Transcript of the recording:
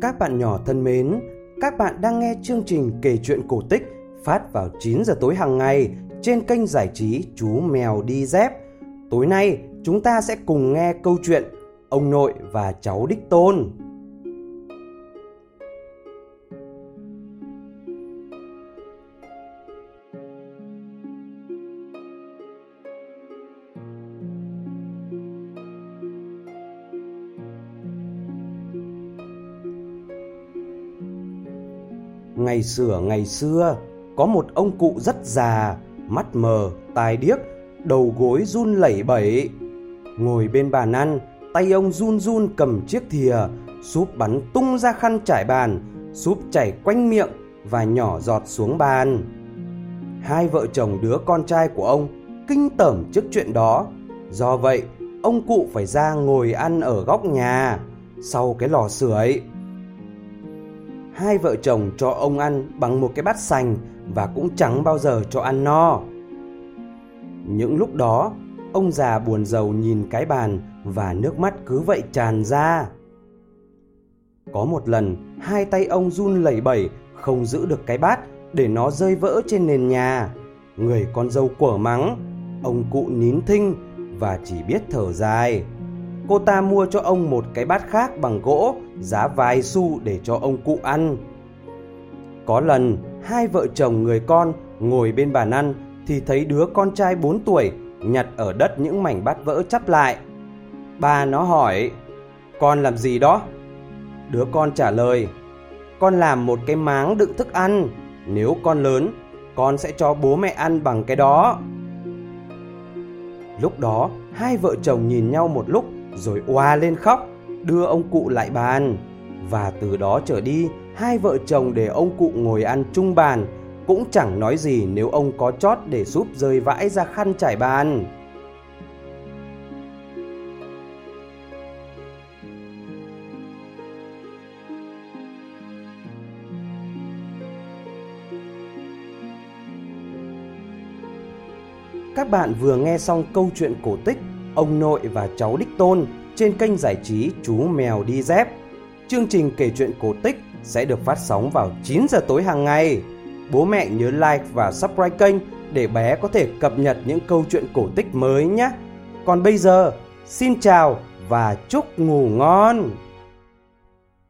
Các bạn nhỏ thân mến, các bạn đang nghe chương trình kể chuyện cổ tích phát vào 9 giờ tối hàng ngày trên kênh giải trí Chú Mèo Đi Dép. Tối nay chúng ta sẽ cùng nghe câu chuyện Ông Nội và Cháu Đích Tôn. Ngày xưa ngày xưa, có một ông cụ rất già, mắt mờ, tai điếc, đầu gối run lẩy bẩy. Ngồi bên bàn ăn, tay ông run run cầm chiếc thìa, súp bắn tung ra khăn trải bàn, súp chảy quanh miệng và nhỏ giọt xuống bàn. Hai vợ chồng đứa con trai của ông kinh tởm trước chuyện đó. Do vậy, ông cụ phải ra ngồi ăn ở góc nhà, sau cái lò sưởi hai vợ chồng cho ông ăn bằng một cái bát sành và cũng chẳng bao giờ cho ăn no. Những lúc đó, ông già buồn rầu nhìn cái bàn và nước mắt cứ vậy tràn ra. Có một lần, hai tay ông run lẩy bẩy không giữ được cái bát để nó rơi vỡ trên nền nhà. Người con dâu quở mắng, ông cụ nín thinh và chỉ biết thở dài cô ta mua cho ông một cái bát khác bằng gỗ giá vài xu để cho ông cụ ăn. Có lần, hai vợ chồng người con ngồi bên bàn ăn thì thấy đứa con trai 4 tuổi nhặt ở đất những mảnh bát vỡ chắp lại. Bà nó hỏi, con làm gì đó? Đứa con trả lời, con làm một cái máng đựng thức ăn, nếu con lớn, con sẽ cho bố mẹ ăn bằng cái đó. Lúc đó, hai vợ chồng nhìn nhau một lúc rồi oa lên khóc, đưa ông cụ lại bàn. Và từ đó trở đi, hai vợ chồng để ông cụ ngồi ăn chung bàn, cũng chẳng nói gì nếu ông có chót để giúp rơi vãi ra khăn trải bàn. Các bạn vừa nghe xong câu chuyện cổ tích ông nội và cháu Đích Tôn trên kênh giải trí Chú Mèo Đi Dép. Chương trình kể chuyện cổ tích sẽ được phát sóng vào 9 giờ tối hàng ngày. Bố mẹ nhớ like và subscribe kênh để bé có thể cập nhật những câu chuyện cổ tích mới nhé. Còn bây giờ, xin chào và chúc ngủ ngon!